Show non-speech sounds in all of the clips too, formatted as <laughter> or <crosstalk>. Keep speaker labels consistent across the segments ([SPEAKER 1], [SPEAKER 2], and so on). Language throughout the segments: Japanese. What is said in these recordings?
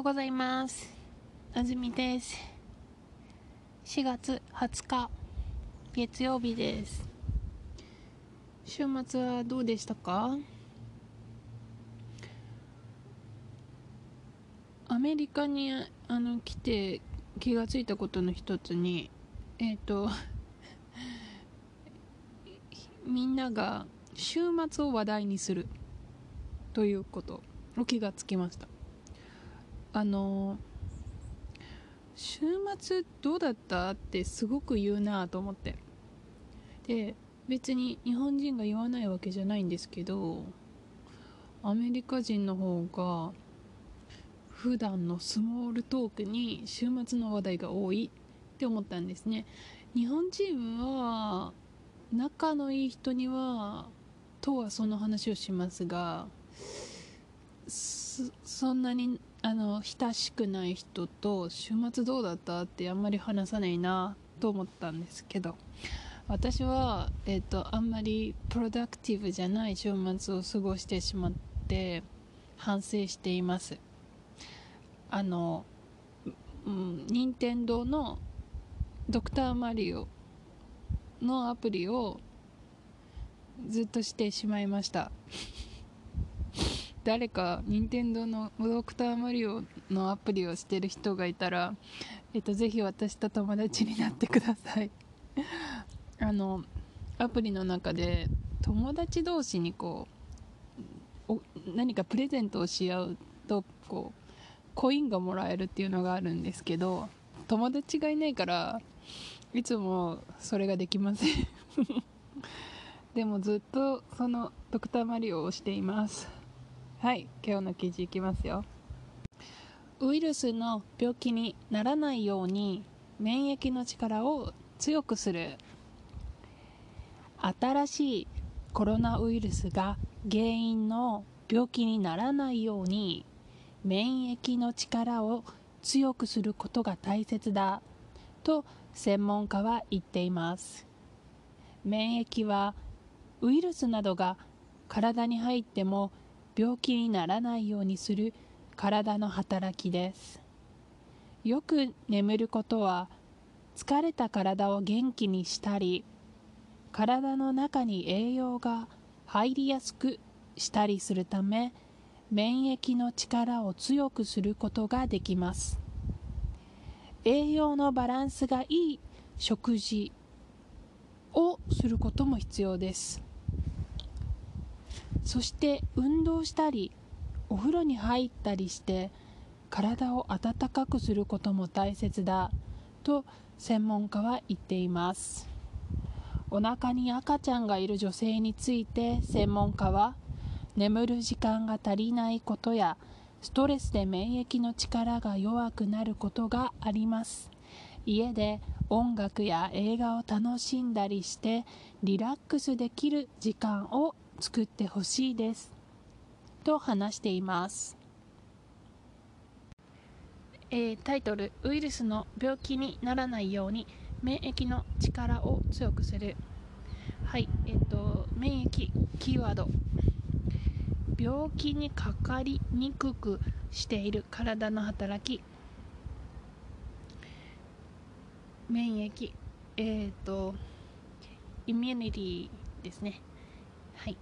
[SPEAKER 1] ようございます。あずみです。4月20日月曜日です。週末はどうでしたか？アメリカにあの来て気がついたことの一つにえっ、ー、とみんなが週末を話題にするということを気がつきました。あの週末どうだった？ってすごく言うなと思って。で別に日本人が言わないわけじゃないんですけどアメリカ人の方が普段のスモールトークに週末の話題が多いって思ったんですね。日本人は仲のいい人にはとはその話をしますがそんなにあの親しくない人と週末どうだったってあんまり話さないなと思ったんですけど私は、えーと、あんまりプロダクティブじゃない週末を過ごしてしまって反省しています。あの、うん、任天堂のドクターマリオのアプリをずっとしてしまいました。誰か任天堂のドクターマリオのアプリをしてる人がいたら、えっと、ぜひ私と友達になってください。<laughs> あのアプリの中で友達同士にこう何かプレゼントをし合うとこうコインがもらえるっていうのがあるんですけど友達がいないからいつもそれができません。<laughs> でもずっとそのドクターマリオをしています。はい今日の記事いきますよ。ウイルスの病気にならないように免疫の力を強くする。新しいコロナウイルスが原因の病気にならないように免疫の力を強くすることが大切だ。と専門家は言っています。免疫はウイルスなどが体に入っても病気にならないようにする体の働きです。よく眠ることは疲れた体を元気にしたり体の中に栄養が入りやすくしたりするため免疫の力を強くすることができます。栄養のバランスがいい食事をすることも必要です。そして運動したりお風呂に入ったりして体を温かくすることも大切だと専門家は言っています。お腹に赤ちゃんがいる女性について専門家は眠る時間が足りないことやストレスで免疫の力が弱くなることがあります。家で音楽や映画を楽しんだりしてリラックスできる時間を作ってほしいです。と話しています、えー、タイトル「ウイルスの病気にならないように免疫の力を強くする」はいえっ、ー、と免疫キーワード。病気にかかりにくくしている体の働き。免疫えっ、ー、とイミュニティですね。はい。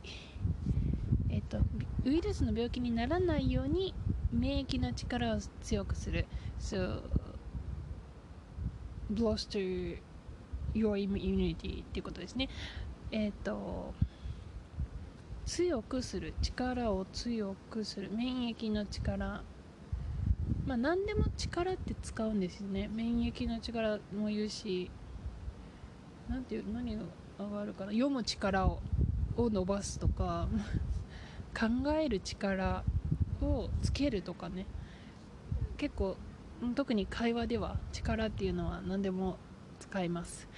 [SPEAKER 1] えっ、とウイルスの病気にならないように免疫の力を強くする。So bolster your immunity っていうことですね。えっ、と強くする。力を強くする。免疫の力。まあ何でも力って使うんですよね。免疫の力も言うし何ていう何があるかな。読む力を。を伸ばすとか <laughs> 考える力をつけるとかね。結構特に会話では力っていうのは何でも使います。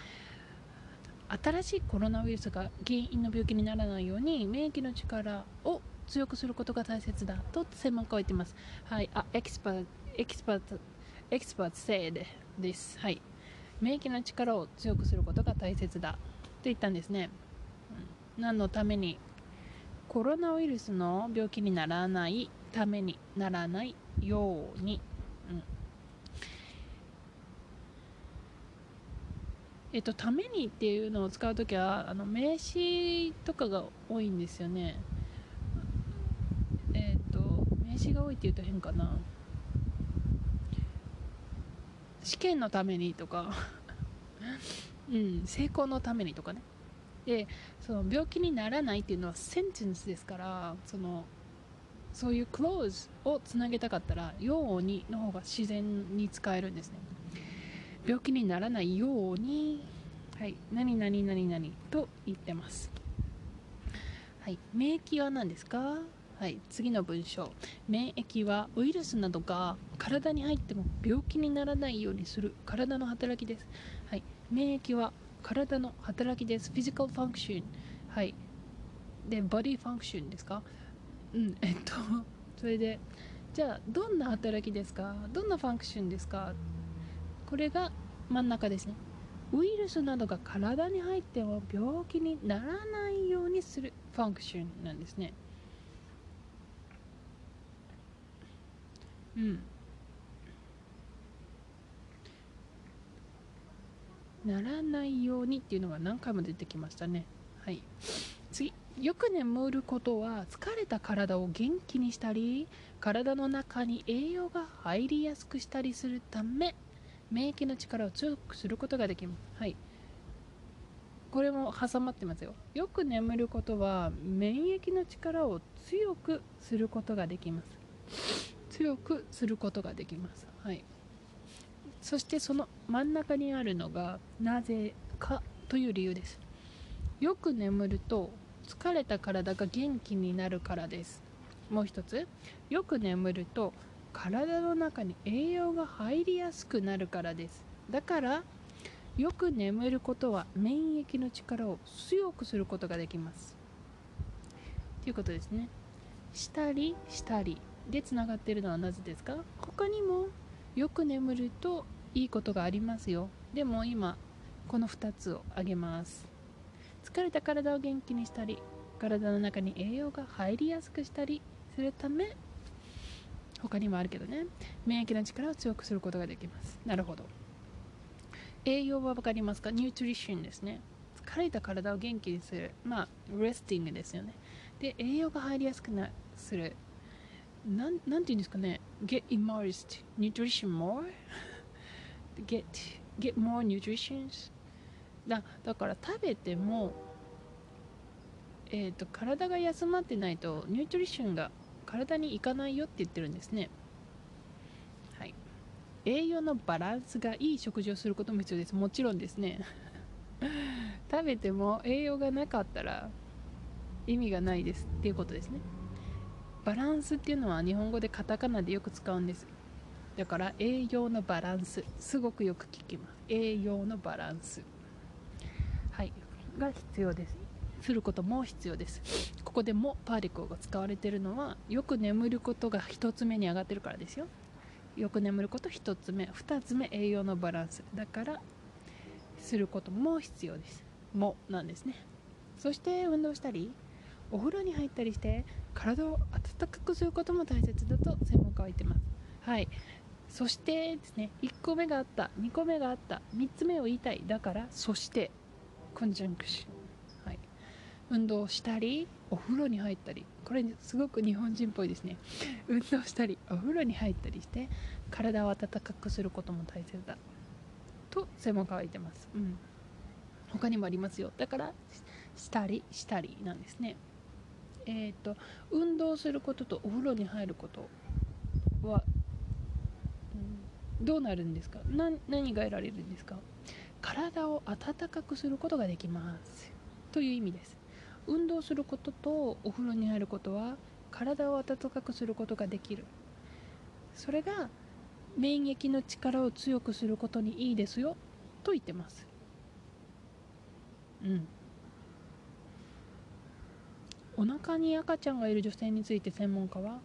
[SPEAKER 1] 新しいコロナウイルスが原因の病気にならないように免疫の力を強くすることが大切だと専門家は言ってます。はい。あエキスパーエキスパーエキスパート said です。はい。免疫の力を強くすることが大切だと言ったんですね。何のためにコロナウイルスの病気にならないためにならないように、うん、えっと「ために」っていうのを使う時はあの名詞とかが多いんですよね。えっと名詞が多いっていうと変かな。試験のためにとか。<laughs> うん成功のためにとかね。でその病気にならないっていうのはセンテンスですからそのそういうクローズをつなげたかったら「ように」の方が自然に使えるんですね。病気にならないように、はい、何々何々と言ってます。はい、免疫は何ですか？はい、次の文章。免疫はウイルスなどが体に入っても病気にならないようにする体の働きです、はい、免疫は体の働きです。フィジカルファンクションはい。でボディファンクションですか？うん。<laughs> えっとそれでじゃあどんな働きですか？どんなファンクションですか？これが真ん中ですね。ウイルスなどが体に入っても病気にならないようにするファンクションなんですね。うん。ならないようにっていうのが何回も出てきましたねはい次よく眠ることは疲れた体を元気にしたり体の中に栄養が入りやすくしたりするため免疫の力を強くすることができます。はい。これも挟まってますよ。よく眠ることは免疫の力を強くすることができます。強くすることができます。はい。そしてその真ん中にあるのがなぜかという理由です。よく眠ると疲れた体が元気になるからです。もう一つ、よく眠ると体の中に栄養が入りやすくなるからです。だからよく眠ることは免疫の力を強くすることができます。ということですね。したりしたりでつながっているのはなぜですか？他にもよく眠るといいことがありますよ。でも今この2つを挙げます。疲れた体を元気にしたり体の中に栄養が入りやすくしたりするため他にもあるけどね。免疫の力を強くすることができます。なるほど。栄養は分かりますか？ニュートリッションですね。疲れた体を元気にする。まあレスティングですよね。で栄養が入りやすくなする。なんなんていうんですかね？Get immersed nutrition more? <laughs> Get get more nutrition だだから食べてもえーと体が休まってないとニュートリションが体にいかないよって言ってるんですね。はい。栄養のバランスがいい食事をすることも必要です。もちろんですね。<laughs> 食べても栄養がなかったら意味がないですっていうことですね。バランスっていうのは日本語でカタカナでよく使うんです。だから栄養のバランス。すごくよく聞きます。栄養のバランス。はい。が必要です。することも必要です。ここでもパーリコが使われているのはよく眠ることが1つ目に上がってるからですよ。よく眠ること1つ目。2つ目栄養のバランス。だからすることも必要です。もなんですね。そして運動したりお風呂に入ったりして体を温かくすることも大切だと専門家は言ってます。はい。そしてですね1個目があった2個目があった3つ目を言いたい。だからそしてコンジャンクション運動したりお風呂に入ったり。これすごく日本人っぽいですね。運動したりお風呂に入ったりして体を温かくすることも大切だ。と専門家は言ってます、うん、他にもありますよ。だからしたりしたりなんですね。えっ、ー、と運動することとお風呂に入ることは、うん、どうなるんですか？何が得られるんですか？体を温かくすることができます。という意味です。運動することとお風呂に入ることは体を温かくすることができる。それが免疫の力を強くすることにいいですよ。と言ってます。うん。お腹に赤ちゃんがいる女性について専門家は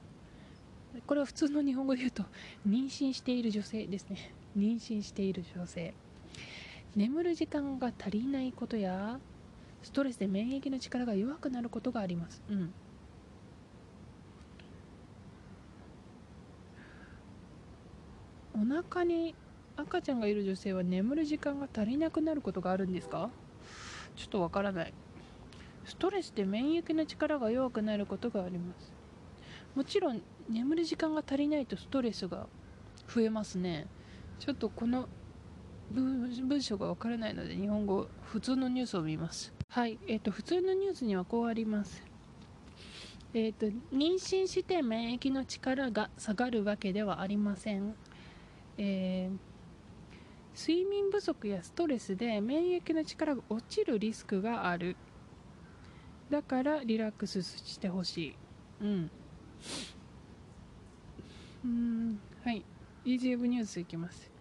[SPEAKER 1] これは普通の日本語で言うと妊娠している女性ですね妊娠している女性眠る時間が足りないことやストレスで免疫の力が弱くなることがあります。うん。お腹に赤ちゃんがいる女性は眠る時間が足りなくなることがあるんですか？ちょっとわからないストレスで免疫の力が弱くなることがあります。もちろん眠る時間が足りないとストレスが増えますね。ちょっとこの文章がわからないので日本語普通のニュースを見ます。はい。えっ、ー、と普通のニュースにはこうあります。えっ、ー、と妊娠して免疫の力が下がるわけではありません。えー睡眠不足やストレスで免疫の力が落ちるリスクがある。だからリラックスしてほしい。うん。うんはい。EGF ニュースいきます、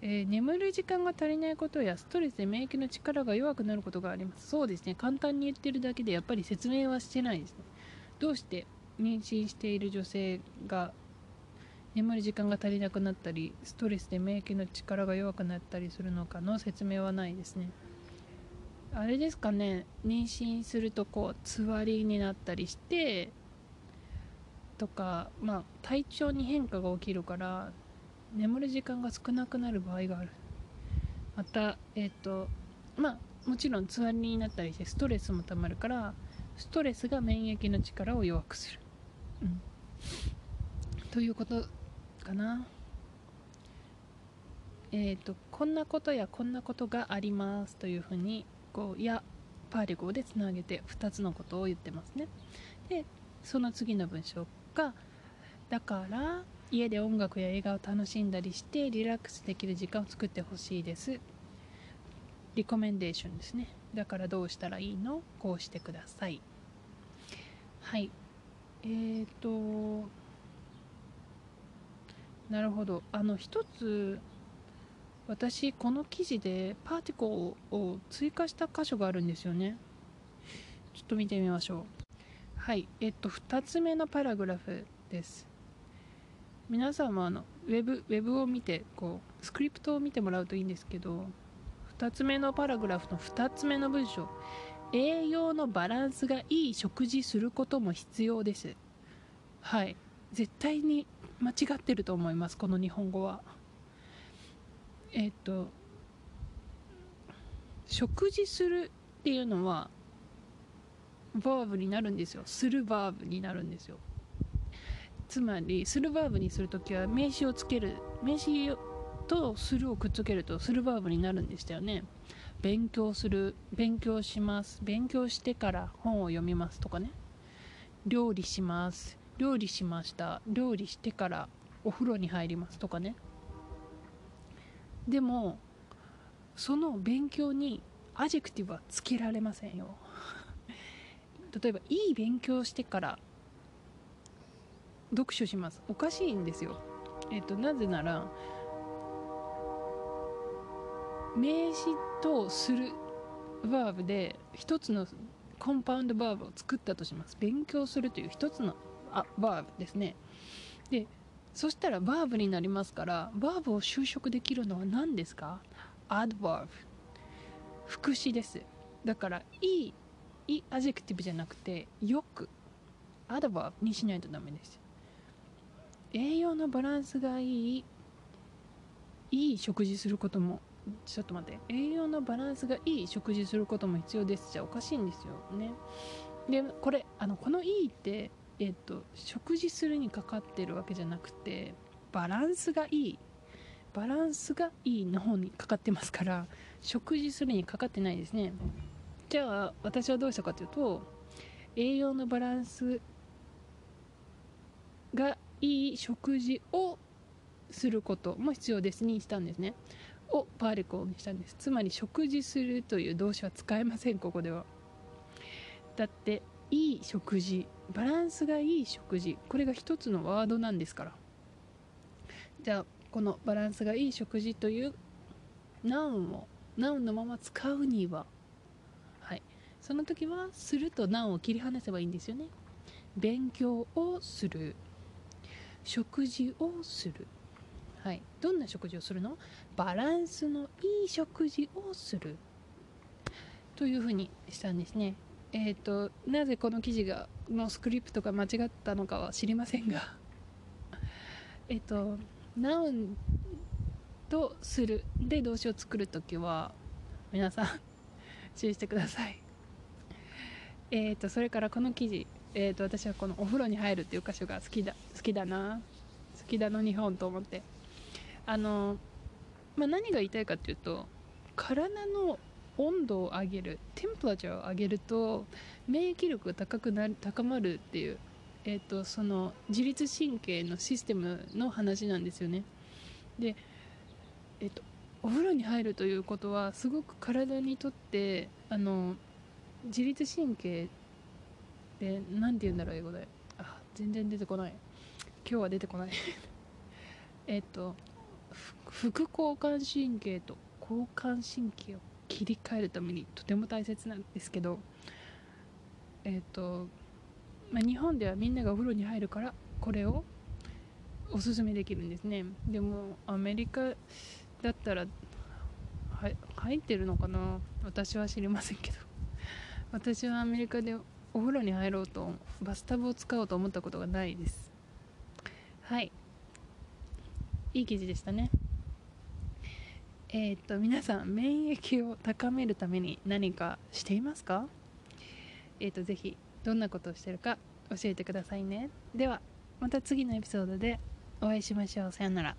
[SPEAKER 1] えー、眠る時間が足りないことやストレスで免疫の力が弱くなることがあります。そうですね。簡単に言ってるだけでやっぱり説明はしてないですね。どうして妊娠している女性が眠る時間が足りなくなったりストレスで免疫の力が弱くなったりするのかの説明はないですねあれですかね妊娠するとこうつわりになったりしてとかまあ体調に変化が起きるから眠る時間が少なくなる場合がある。またえっ、ー、とまあもちろんつわりになったりしてストレスもたまるからストレスが免疫の力を弱くする、うん、ということかな。えっ、ー、とこんなことやこんなことがありますというふうに語やパーリ語でつなげて2つのことを言ってますね。でその次の文章がだから家で音楽や映画を楽しんだりしてリラックスできる時間を作ってほしいです。リコメンデーションですね。だからどうしたらいいの？こうしてください。はい。えーとなるほど。あの一つ私この記事でパーティコを追加した箇所があるんですよね。ちょっと見てみましょう。はい。えっと2つ目のパラグラフです。皆さんもあのウェブウェブを見てこうスクリプトを見てもらうといいんですけど2つ目のパラグラフの2つ目の文章。栄養のバランスがいい食事することも必要です。はい。絶対に間違ってると思いますこの日本語は。えっ、と食事するっていうのはバーブになるんですよ。するバーブになるんですよ。つまりするバーブにするときは名詞をつける名詞とするをくっつけるとするバーブになるんでしたよね。勉強する勉強します。勉強してから本を読みますとかね。料理します。料理しました。料理してからお風呂に入りますとかね。でもその勉強に adjective はつけられませんよ。<laughs> 例えばいい勉強してから読書します。おかしいんですよ。えっ、となぜなら名詞とするverb で一つの compound verb を作ったとします。勉強するという一つのあバーブですね。でそしたらバーブになりますからバーブを修飾できるのは何ですか？ adverb 副詞です。だからいいいい adjective じゃなくてよく adverb にしないとダメです。栄養のバランスがいいいい食事することもちょっと待って。栄養のバランスがいい食事することも必要です。じゃおかしいんですよね。でこれあのこの「いい」ってえっと、食事するにかかってるわけじゃなくてバランスがいい。バランスがいいの方にかかってますから食事するにかかってないですね。じゃあ私はどうしたかというと栄養のバランスがいい食事をすることも必要ですにしたんですね。をパーレコにしたんです。つまり食事するという動詞は使えませんここでは。だっていい食事バランスがいい食事これが一つのワードなんですから。じゃあこのバランスがいい食事というナウンをナウンのまま使うにははい。その時はするとナウンを切り離せばいいんですよね。勉強をする。食事をする。はい。どんな食事をするの？バランスのいい食事をする。というふうにしたんですね。えーと、なぜこの記事がのスクリプトが間違ったのかは知りませんが <laughs> えっとナウンとするで動詞を作るときは皆さん <laughs> 注意してください。えーとそれからこの記事、えー、と私はこの「お風呂に入る」っていう箇所が好きだ好きだな好きだの日本と思って。あの、まあ、何が言いたいかっていうと体の温度を上げるテンプラチャーを上げると免疫力が高くなる高まるっていう、えーと、その自律神経のシステムの話なんですよね。で、えーと、お風呂に入るということはすごく体にとってあの自律神経って何て言うんだろう英語で。あ全然出てこない。今日は出てこない。<laughs> えっと副交感神経と交感神経を切り替えるためにとても大切なんですけどえっ、ー、と、まあ、日本ではみんながお風呂に入るからこれをおすすめできるんですね。でもアメリカだったら入ってるのかな？私は知りませんけど。<laughs> 私はアメリカでお風呂に入ろうとバスタブを使おうと思ったことがないです。はい。いい記事でしたね。えー、っと皆さん免疫を高めるために何かしていますか？えー、っとぜひどんなことをしてるか教えてくださいね。ではまた次のエピソードでお会いしましょう。さよなら。